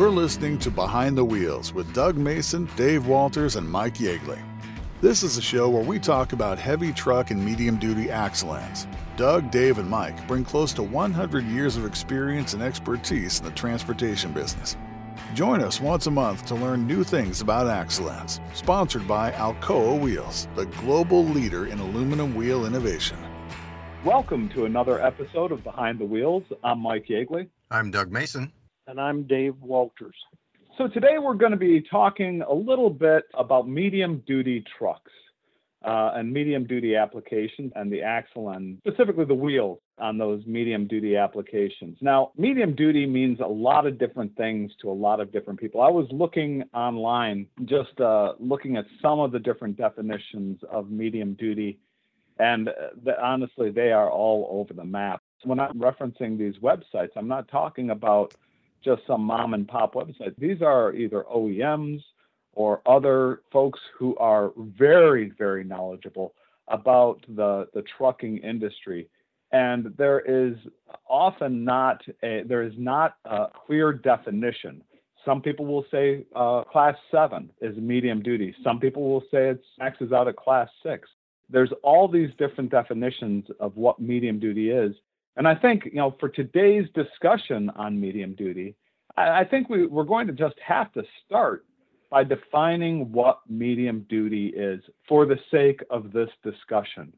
You're listening to Behind the Wheels with Doug Mason, Dave Walters, and Mike Yeagley. This is a show where we talk about heavy truck and medium duty axle ends. Doug, Dave, and Mike bring close to 100 years of experience and expertise in the transportation business. Join us once a month to learn new things about axle ends, sponsored by Alcoa Wheels, the global leader in aluminum wheel innovation. Welcome to another episode of Behind the Wheels. I'm Mike Yeagley. I'm Doug Mason. And I'm Dave Walters. So today we're going to be talking a little bit about medium duty trucks uh, and medium duty applications and the axle and specifically the wheels on those medium duty applications. Now, medium duty means a lot of different things to a lot of different people. I was looking online, just uh, looking at some of the different definitions of medium duty, and uh, the, honestly, they are all over the map. When I'm referencing these websites, I'm not talking about just some mom and pop website. These are either OEMs or other folks who are very, very knowledgeable about the, the trucking industry. And there is often not a, there is not a clear definition. Some people will say uh, class seven is medium duty. Some people will say it's maxes out at class six. There's all these different definitions of what medium duty is. And I think, you know, for today's discussion on medium duty, I, I think we, we're going to just have to start by defining what medium duty is for the sake of this discussion.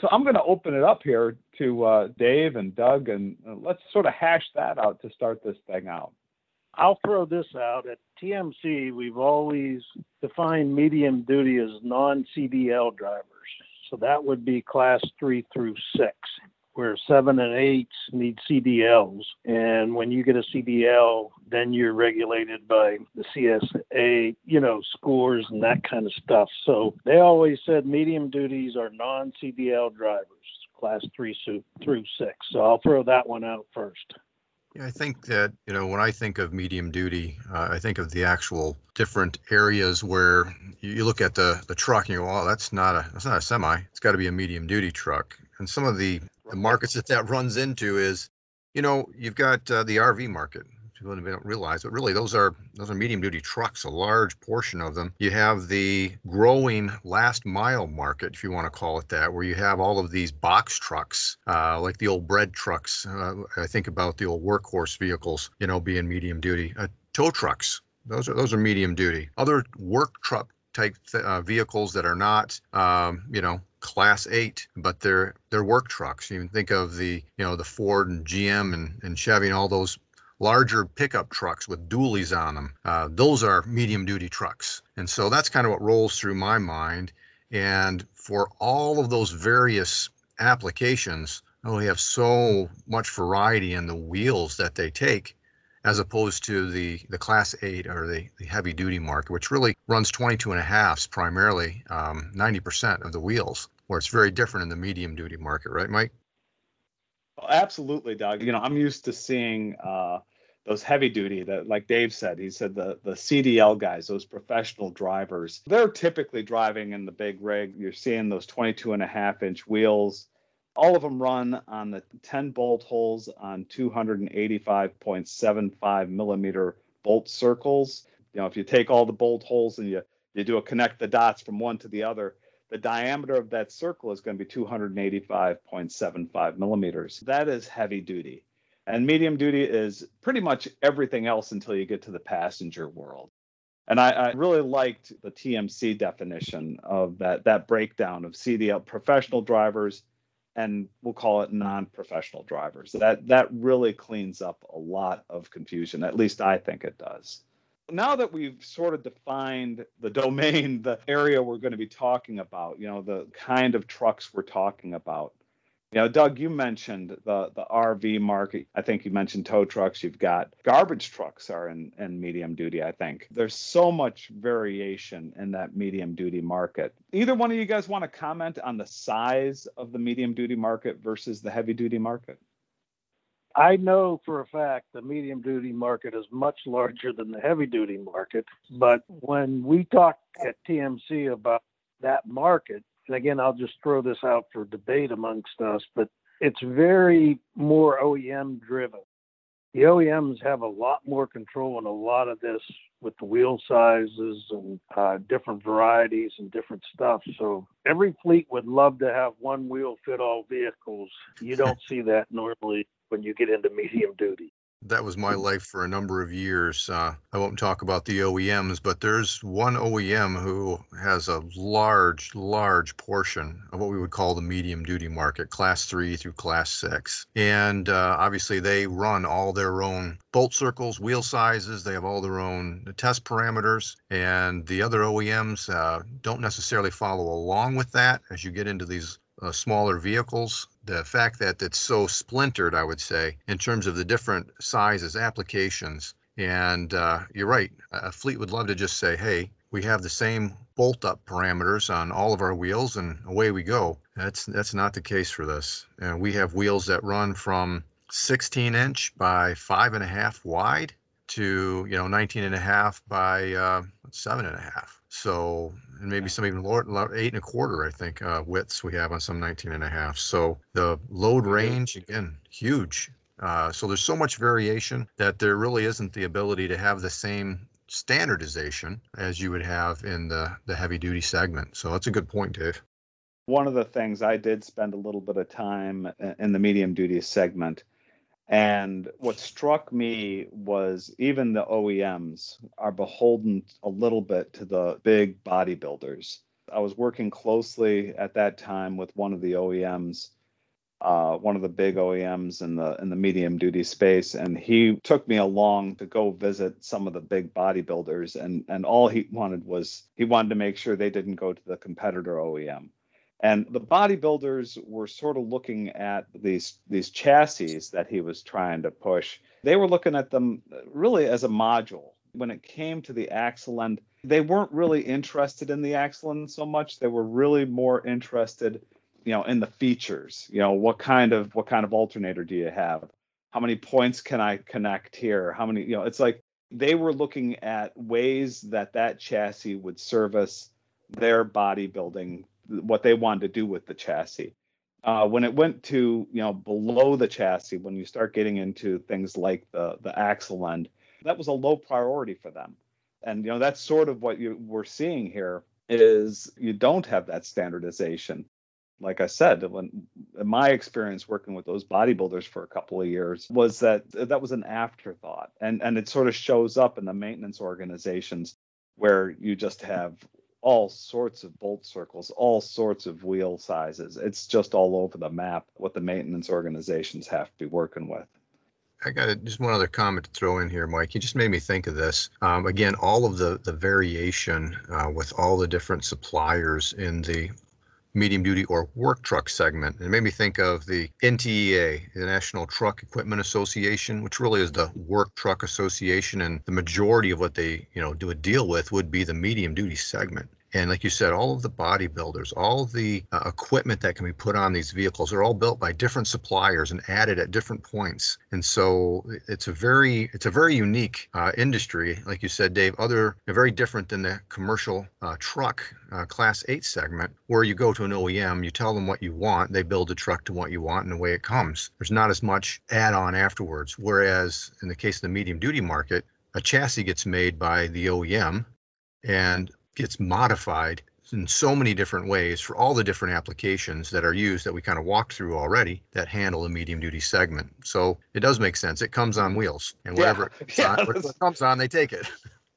So I'm going to open it up here to uh, Dave and Doug, and uh, let's sort of hash that out to start this thing out. I'll throw this out. At TMC, we've always defined medium duty as non CDL drivers. So that would be class three through six where seven and eights need CDLs. And when you get a CDL, then you're regulated by the CSA, you know, scores and that kind of stuff. So they always said medium duties are non CDL drivers, class three through six. So I'll throw that one out first. Yeah, I think that, you know, when I think of medium duty, uh, I think of the actual different areas where you look at the, the truck and you go, oh, that's not a that's not a semi. It's got to be a medium duty truck. And some of the the markets that that runs into is, you know, you've got uh, the RV market. People don't realize, but really those are those are medium duty trucks, a large portion of them. You have the growing last mile market, if you want to call it that, where you have all of these box trucks, uh, like the old bread trucks. Uh, I think about the old workhorse vehicles, you know, being medium duty. Uh, tow trucks, those are those are medium duty. Other work truck type uh, vehicles that are not, um, you know, class eight, but they're they're work trucks. You can think of the you know the Ford and GM and, and Chevy and all those larger pickup trucks with dualies on them. Uh, those are medium duty trucks, and so that's kind of what rolls through my mind. And for all of those various applications, oh, we have so much variety in the wheels that they take as opposed to the, the class 8 or the, the heavy duty market, which really runs 22 and a halfs primarily, um, 90% of the wheels, where it's very different in the medium duty market, right, Mike? absolutely, Doug. You know, I'm used to seeing uh, those heavy duty that, like Dave said, he said the, the CDL guys, those professional drivers, they're typically driving in the big rig. You're seeing those 22 and a half inch wheels all of them run on the 10 bolt holes on 285.75 millimeter bolt circles. You know, if you take all the bolt holes and you, you do a connect the dots from one to the other, the diameter of that circle is going to be 285.75 millimeters. That is heavy duty. And medium duty is pretty much everything else until you get to the passenger world. And I, I, really liked the TMC definition of that that breakdown of CDL professional drivers and we'll call it non-professional drivers. That that really cleans up a lot of confusion. At least I think it does. Now that we've sort of defined the domain, the area we're going to be talking about, you know, the kind of trucks we're talking about, you know, Doug, you mentioned the the RV market. I think you mentioned tow trucks. You've got garbage trucks are in, in medium duty. I think there's so much variation in that medium duty market. Either one of you guys want to comment on the size of the medium duty market versus the heavy duty market? I know for a fact the medium duty market is much larger than the heavy duty market. But when we talk at TMC about that market, and again, I'll just throw this out for debate amongst us, but it's very more OEM driven. the OEMs have a lot more control in a lot of this with the wheel sizes and uh, different varieties and different stuff. So every fleet would love to have one wheel fit all vehicles. You don't see that normally when you get into medium duty that was my life for a number of years. Uh, I won't talk about the OEMs, but there's one OEM who has a large, large portion of what we would call the medium duty market, class three through class six. And uh, obviously, they run all their own bolt circles, wheel sizes, they have all their own test parameters. And the other OEMs uh, don't necessarily follow along with that as you get into these uh, smaller vehicles. The fact that it's so splintered, I would say, in terms of the different sizes, applications. And uh, you're right, a fleet would love to just say, hey, we have the same bolt up parameters on all of our wheels and away we go. That's that's not the case for this. And we have wheels that run from 16 inch by five and a half wide to you know 19 and a half by uh, seven and a half. So and maybe some even lower, eight and a quarter, I think, uh, widths we have on some 19 and a half. So the load range, again, huge. Uh, so there's so much variation that there really isn't the ability to have the same standardization as you would have in the, the heavy duty segment. So that's a good point, Dave. One of the things I did spend a little bit of time in the medium duty segment and what struck me was even the OEMs are beholden a little bit to the big bodybuilders. I was working closely at that time with one of the OEMs, uh, one of the big OEMs in the in the medium duty space, and he took me along to go visit some of the big bodybuilders, and and all he wanted was he wanted to make sure they didn't go to the competitor OEM. And the bodybuilders were sort of looking at these these chassis that he was trying to push. They were looking at them uh, really as a module. When it came to the axle end, they weren't really interested in the axle end so much. They were really more interested, you know, in the features. You know, what kind of what kind of alternator do you have? How many points can I connect here? How many, you know, it's like they were looking at ways that that chassis would service their bodybuilding what they wanted to do with the chassis. Uh, when it went to you know below the chassis, when you start getting into things like the the axle end, that was a low priority for them. And you know that's sort of what you we're seeing here is you don't have that standardization. Like I said, when my experience working with those bodybuilders for a couple of years was that that was an afterthought, and and it sort of shows up in the maintenance organizations where you just have all sorts of bolt circles, all sorts of wheel sizes. It's just all over the map what the maintenance organizations have to be working with. I got just one other comment to throw in here, Mike. You just made me think of this. Um, again, all of the the variation uh, with all the different suppliers in the medium duty or work truck segment. It made me think of the NTEA, the National Truck Equipment Association, which really is the work truck association, and the majority of what they you know do a deal with would be the medium duty segment. And like you said, all of the bodybuilders, all the uh, equipment that can be put on these vehicles are all built by different suppliers and added at different points. And so it's a very it's a very unique uh, industry, like you said, Dave. Other very different than the commercial uh, truck uh, class eight segment, where you go to an OEM, you tell them what you want, they build a truck to what you want, and away it comes. There's not as much add-on afterwards. Whereas in the case of the medium duty market, a chassis gets made by the OEM and gets modified in so many different ways for all the different applications that are used that we kind of walked through already that handle the medium duty segment. So it does make sense. It comes on wheels and whatever, yeah, yeah, on, whatever comes on, they take it.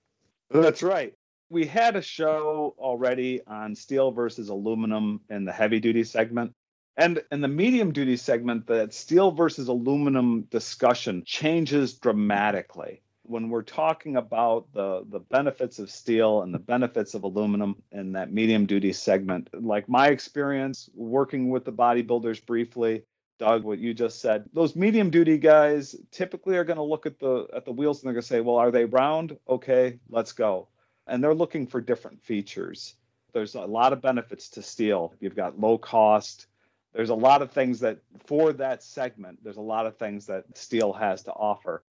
That's right. We had a show already on steel versus aluminum in the heavy duty segment. And in the medium duty segment, that steel versus aluminum discussion changes dramatically when we're talking about the the benefits of steel and the benefits of aluminum in that medium duty segment like my experience working with the bodybuilders briefly doug what you just said those medium duty guys typically are going to look at the at the wheels and they're going to say well are they round? Okay let's go. And they're looking for different features. There's a lot of benefits to steel. You've got low cost. There's a lot of things that for that segment there's a lot of things that steel has to offer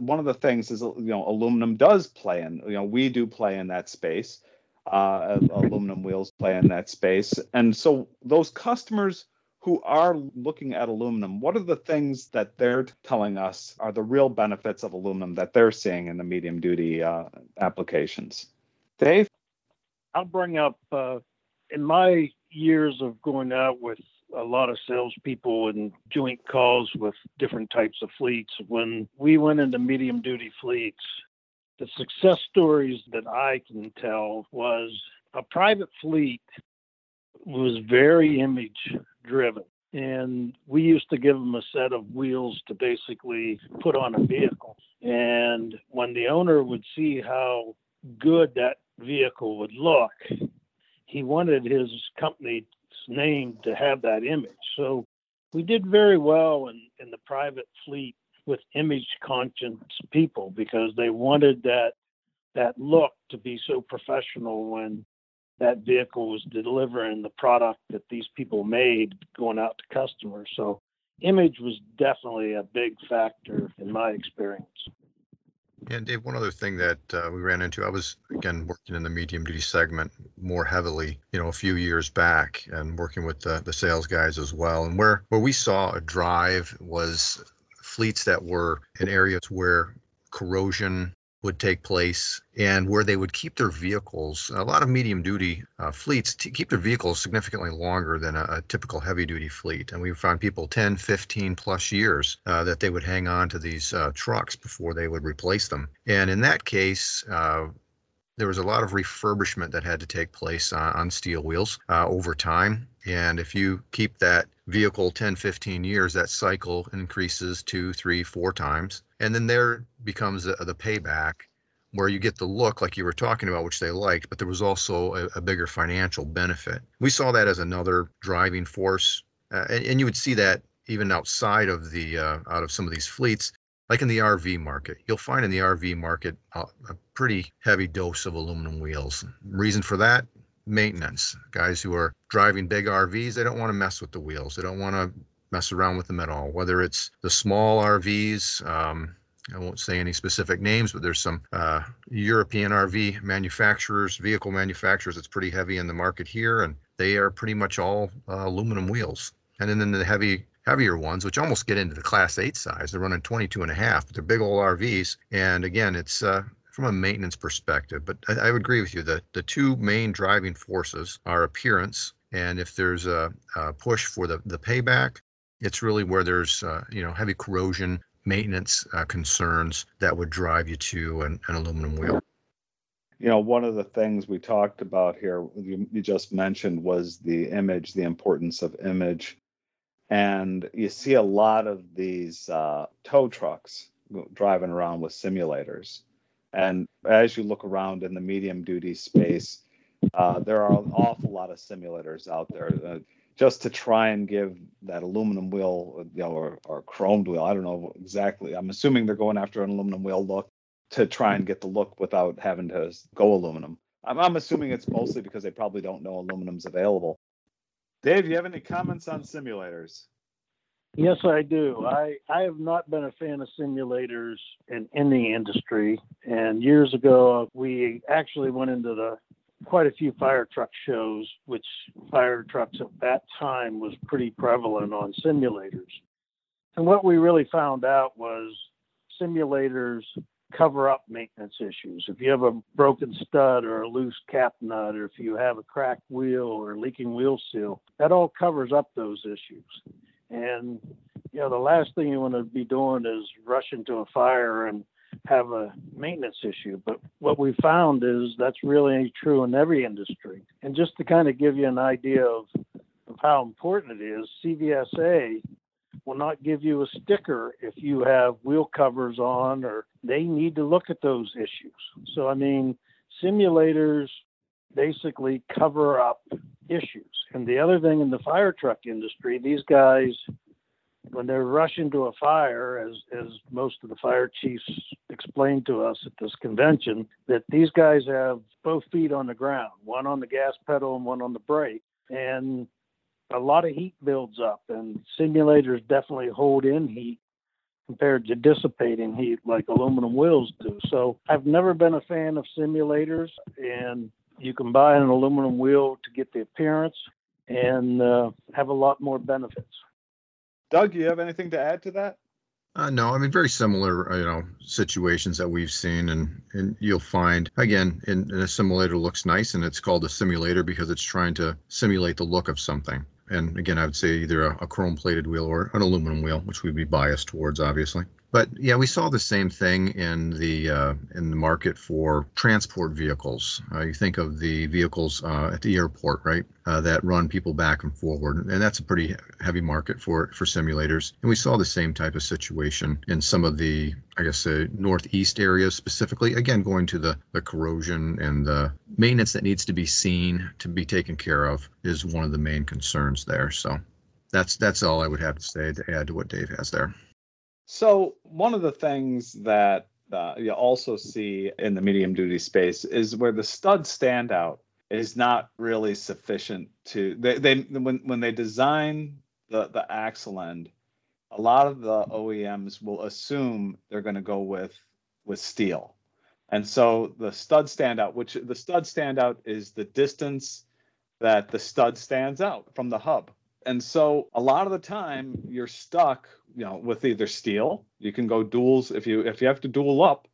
one of the things is you know aluminum does play in you know we do play in that space uh, aluminum wheels play in that space and so those customers who are looking at aluminum, what are the things that they're telling us are the real benefits of aluminum that they're seeing in the medium duty uh, applications? Dave? I'll bring up uh, in my years of going out with a lot of salespeople and joint calls with different types of fleets. When we went into medium duty fleets, the success stories that I can tell was a private fleet was very image driven. And we used to give them a set of wheels to basically put on a vehicle. And when the owner would see how good that vehicle would look, he wanted his company's name to have that image. So we did very well in, in the private fleet with image conscious people because they wanted that that look to be so professional when that vehicle was delivering the product that these people made going out to customers. So image was definitely a big factor in my experience. And Dave, one other thing that uh, we ran into, I was again working in the medium duty segment more heavily, you know, a few years back, and working with the, the sales guys as well. And where where we saw a drive was fleets that were in areas where corrosion would take place and where they would keep their vehicles a lot of medium duty uh, fleets to keep their vehicles significantly longer than a, a, typical heavy duty fleet and we found people 10 15 plus years uh, that they would hang on to these uh, trucks before they would replace them and in that case uh, there was a lot of refurbishment that had to take place on, on steel wheels uh, over time and if you keep that vehicle 10 15 years that cycle increases two three four times and then there becomes the, the payback where you get the look like you were talking about, which they liked, but there was also a, a bigger financial benefit. We saw that as another driving force, uh, and, and, you would see that even outside of the uh, out of some of these fleets, like in the RV market. You'll find in the RV market a, a pretty heavy dose of aluminum wheels. Reason for that? Maintenance. Guys who are driving big RVs, they don't want to mess with the wheels. They don't want to mess around with them at all. Whether it's the small RVs, um, I won't say any specific names, but there's some uh, European RV manufacturers, vehicle manufacturers. It's pretty heavy in the market here, and they are pretty much all uh, aluminum wheels. And then the heavy heavier ones, which almost get into the class eight size, they're running 22 and a half, but they're big old RVs. And again, it's uh, from a maintenance perspective. But I, I would agree with you that the two main driving forces are appearance and if there's a, a, push for the, the payback it's really where there's uh, you know heavy corrosion maintenance uh, concerns that would drive you to an, an, aluminum wheel. You know, one of the things we talked about here, you, you just mentioned, was the image, the importance of image. And you see a lot of these uh, tow trucks driving around with simulators. And as you look around in the medium duty space, uh, there are an awful lot of simulators out there. Uh, just to try and give that aluminum wheel, you know, or, or chromed wheel. I don't know exactly. I'm assuming they're going after an aluminum wheel look to try and get the look without having to go aluminum. I'm, I'm assuming it's mostly because they probably don't know aluminum's available. Dave, you have any comments on simulators? Yes, I do. I, I have not been a fan of simulators in any industry. And years ago, we actually went into the quite a few fire truck shows, which fire trucks at that time was pretty prevalent on simulators. And what we really found out was simulators cover up maintenance issues. If you have a broken stud or a loose cap nut, or if you have a cracked wheel or leaking wheel seal, that all covers up those issues. And you know, the last thing you want to be doing is rush into a fire and have a maintenance issue. But what we found is that's really true in every industry. And just to kind of give you an idea of, of how important it is, CVSA will not give you a sticker if you have wheel covers on, or they need to look at those issues. So, I mean, simulators basically cover up issues. And the other thing in the fire truck industry, these guys when they're rushing to a fire, as as most of the fire chiefs explained to us at this convention, that these guys have both feet on the ground, one on the gas pedal and one on the brake, and a lot of heat builds up, and simulators definitely hold in heat compared to dissipating heat like aluminum wheels do. So I've never been a fan of simulators, and you can buy an aluminum wheel to get the appearance and uh, have a lot more benefits. Doug, do you have anything to add to that? Uh, no, I mean very similar, uh, you know, situations that we've seen, and and you'll find again in, in a simulator looks nice, and it's called a simulator because it's trying to simulate the look of something. And again, I would say either a, a chrome plated wheel or an aluminum wheel, which we'd be biased towards, obviously. But yeah, we saw the same thing in the uh, in the market for transport vehicles. Uh, you think of the vehicles uh, at the airport, right, uh, that run people back and forward, and that's a pretty heavy market for for simulators. And we saw the same type of situation in some of the, I guess, the northeast areas specifically. Again, going to the the corrosion and the maintenance that needs to be seen to be taken care of is one of the main concerns there. So that's that's all I would have to say to add to what Dave has there. So one of the things that uh, you also see in the medium duty space is where the stud standout is not really sufficient to they, they when when they design the the axle end a lot of the OEMs will assume they're going to go with with steel. And so the stud standout which the stud standout is the distance that the stud stands out from the hub. And so a lot of the time you're stuck you know with either steel you can go duels if you if you have to duel up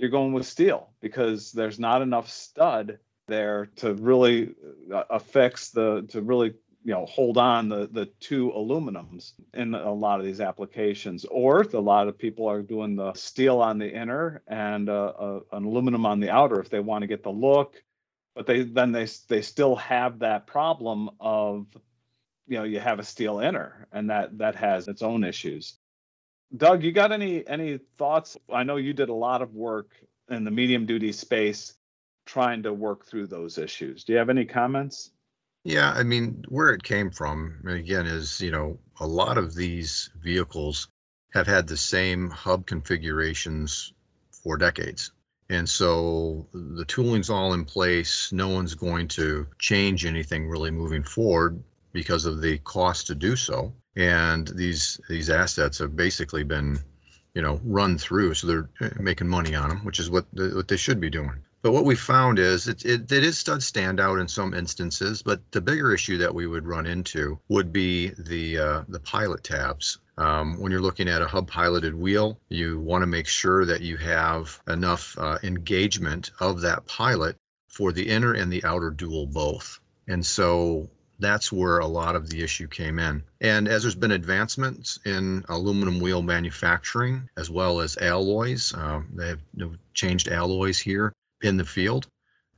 you're going with steel because there's not enough stud there to really uh, affix the to really you know hold on the the two aluminums in a lot of these applications. Or a lot of people are doing the steel on the inner and uh, uh, an aluminum on the outer if they want to get the look but they then they they still have that problem of you know you have a steel inner and that that has its own issues. Doug you got any any thoughts? I know you did a lot of work in the medium duty space trying to work through those issues. Do you have any comments? Yeah i mean where it came from again is you know a lot of these vehicles have had the same hub configurations for decades. And so the tooling's all in place. No one's going to change anything really moving forward because of the cost to do so. And these these assets have basically been, you know, run through, so they're uh, making money on them, which is what the, what they should be doing. But what we found is it, it, it is stud standout in some instances, but the bigger issue that we would run into would be the uh, the pilot tabs. Um, when you're looking at a hub piloted wheel, you want to make sure that you have enough uh, engagement of that pilot for the inner and the outer dual both. And so that's where a lot of the issue came in. And as there's been advancements in aluminum wheel manufacturing as well as alloys, uh, they have changed alloys here in the field.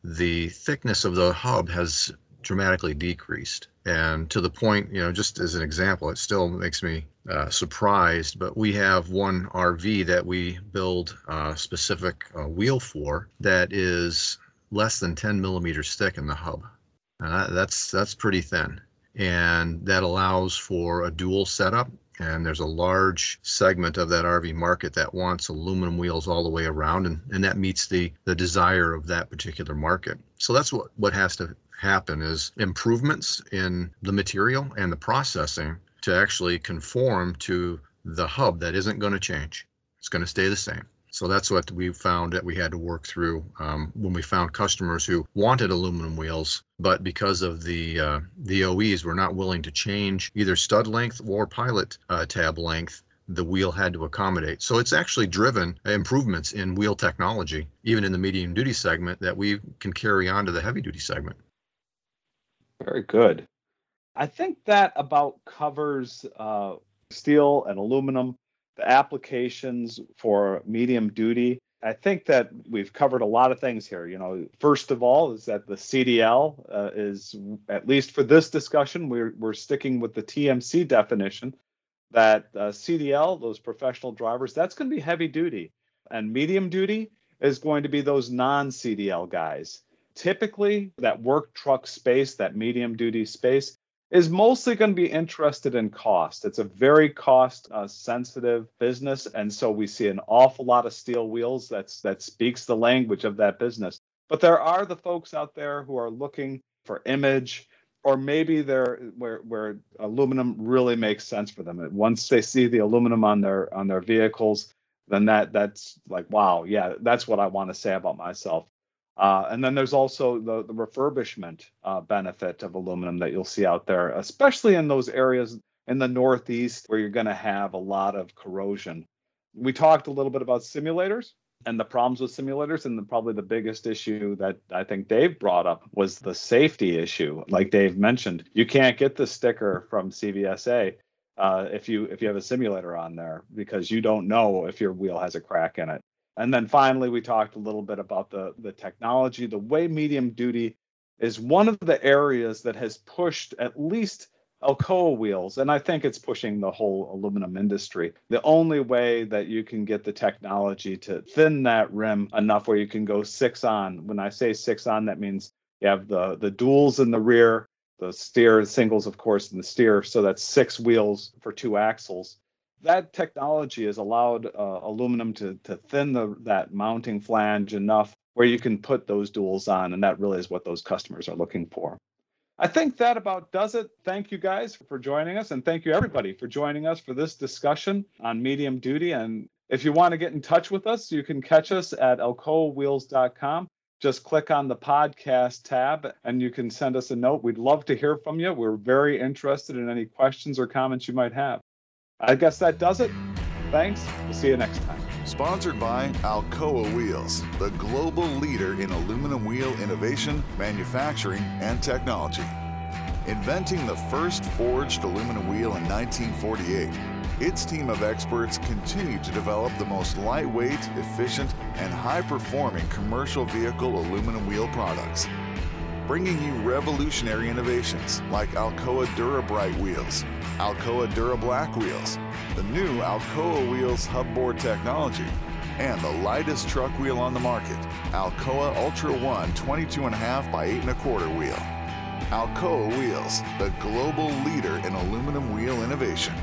The thickness of the hub has dramatically decreased. And to the point, you know, just as an example, it still makes me uh, surprised, but we have one RV that we build a specific uh, wheel for that is less than 10 millimeters thick in the hub. Uh, that's that's pretty thin, and that allows for a dual setup. And there's a large segment of that RV market that wants aluminum wheels all the way around, and, and that meets the the desire of that particular market. So that's what what has to happen is improvements in the material and the processing to actually conform to the hub that isn't going to change. It's going to stay the same. So that's what we found that we had to work through um, when we found customers who wanted aluminum wheels, but because of the uh, the OEs were not willing to change either stud length or pilot uh, tab length, the wheel had to accommodate. So it's actually driven improvements in wheel technology, even in the medium duty segment, that we can carry on to the heavy duty segment. Very good. I think that about covers uh, steel and aluminum the applications for medium duty. I think that we've covered a lot of things here. You know, first of all, is that the CDL uh, is, at least for this discussion, we're, we're sticking with the TMC definition that uh, CDL, those professional drivers, that's going to be heavy duty. And medium duty is going to be those non CDL guys. Typically, that work truck space, that medium duty space, is mostly going to be interested in cost. It's a very cost uh, sensitive business. And so we see an awful lot of steel wheels that's, that speaks the language of that business. But there are the folks out there who are looking for image, or maybe they're where, where aluminum really makes sense for them. Once they see the aluminum on their on their vehicles, then that that's like wow, yeah, that's what I want to say about myself. Uh, and then there's also the, the refurbishment uh, benefit of aluminum that you'll see out there, especially in those areas in the Northeast where you're going to have a lot of corrosion. We talked a little bit about simulators and the problems with simulators and the, probably the biggest issue that i think dave brought up was the safety issue like dave mentioned you can't get the sticker from cvsa uh, if you if you have a simulator on there because you don't know if your wheel has a crack in it and then finally we talked a little bit about the the technology the way medium duty is one of the areas that has pushed at least Alcoa wheels, and I think it's pushing the whole aluminum industry. The only way that you can get the technology to thin that rim enough where you can go six on. When I say six on, that means you have the the duals in the rear, the steer singles, of course, in the steer. So that's six wheels for two axles. That technology has allowed uh, aluminum to to thin the that mounting flange enough where you can put those duals on, and that really is what those customers are looking for. I think that about does it. Thank you guys for joining us, and thank you everybody for joining us for this discussion on medium duty. And if you want to get in touch with us, you can catch us at alcoawheels.com. Just click on the podcast tab and you can send us a note. We'd love to hear from you. We're very interested in any questions or comments you might have. I guess that does it. Thanks. We'll see you next time. Sponsored by Alcoa Wheels, the global leader in aluminum wheel innovation, manufacturing, and technology. Inventing the first forged aluminum wheel in 1948, its team of experts continue to develop the most lightweight, efficient, and high performing commercial vehicle aluminum wheel products. Bringing you revolutionary innovations like Alcoa DuraBright wheels, Alcoa DuraBlack wheels, the new Alcoa Wheels hubboard technology, and the lightest truck wheel on the market, Alcoa Ultra One 22.5 by 8.25 wheel. Alcoa Wheels, the global leader in aluminum wheel innovation.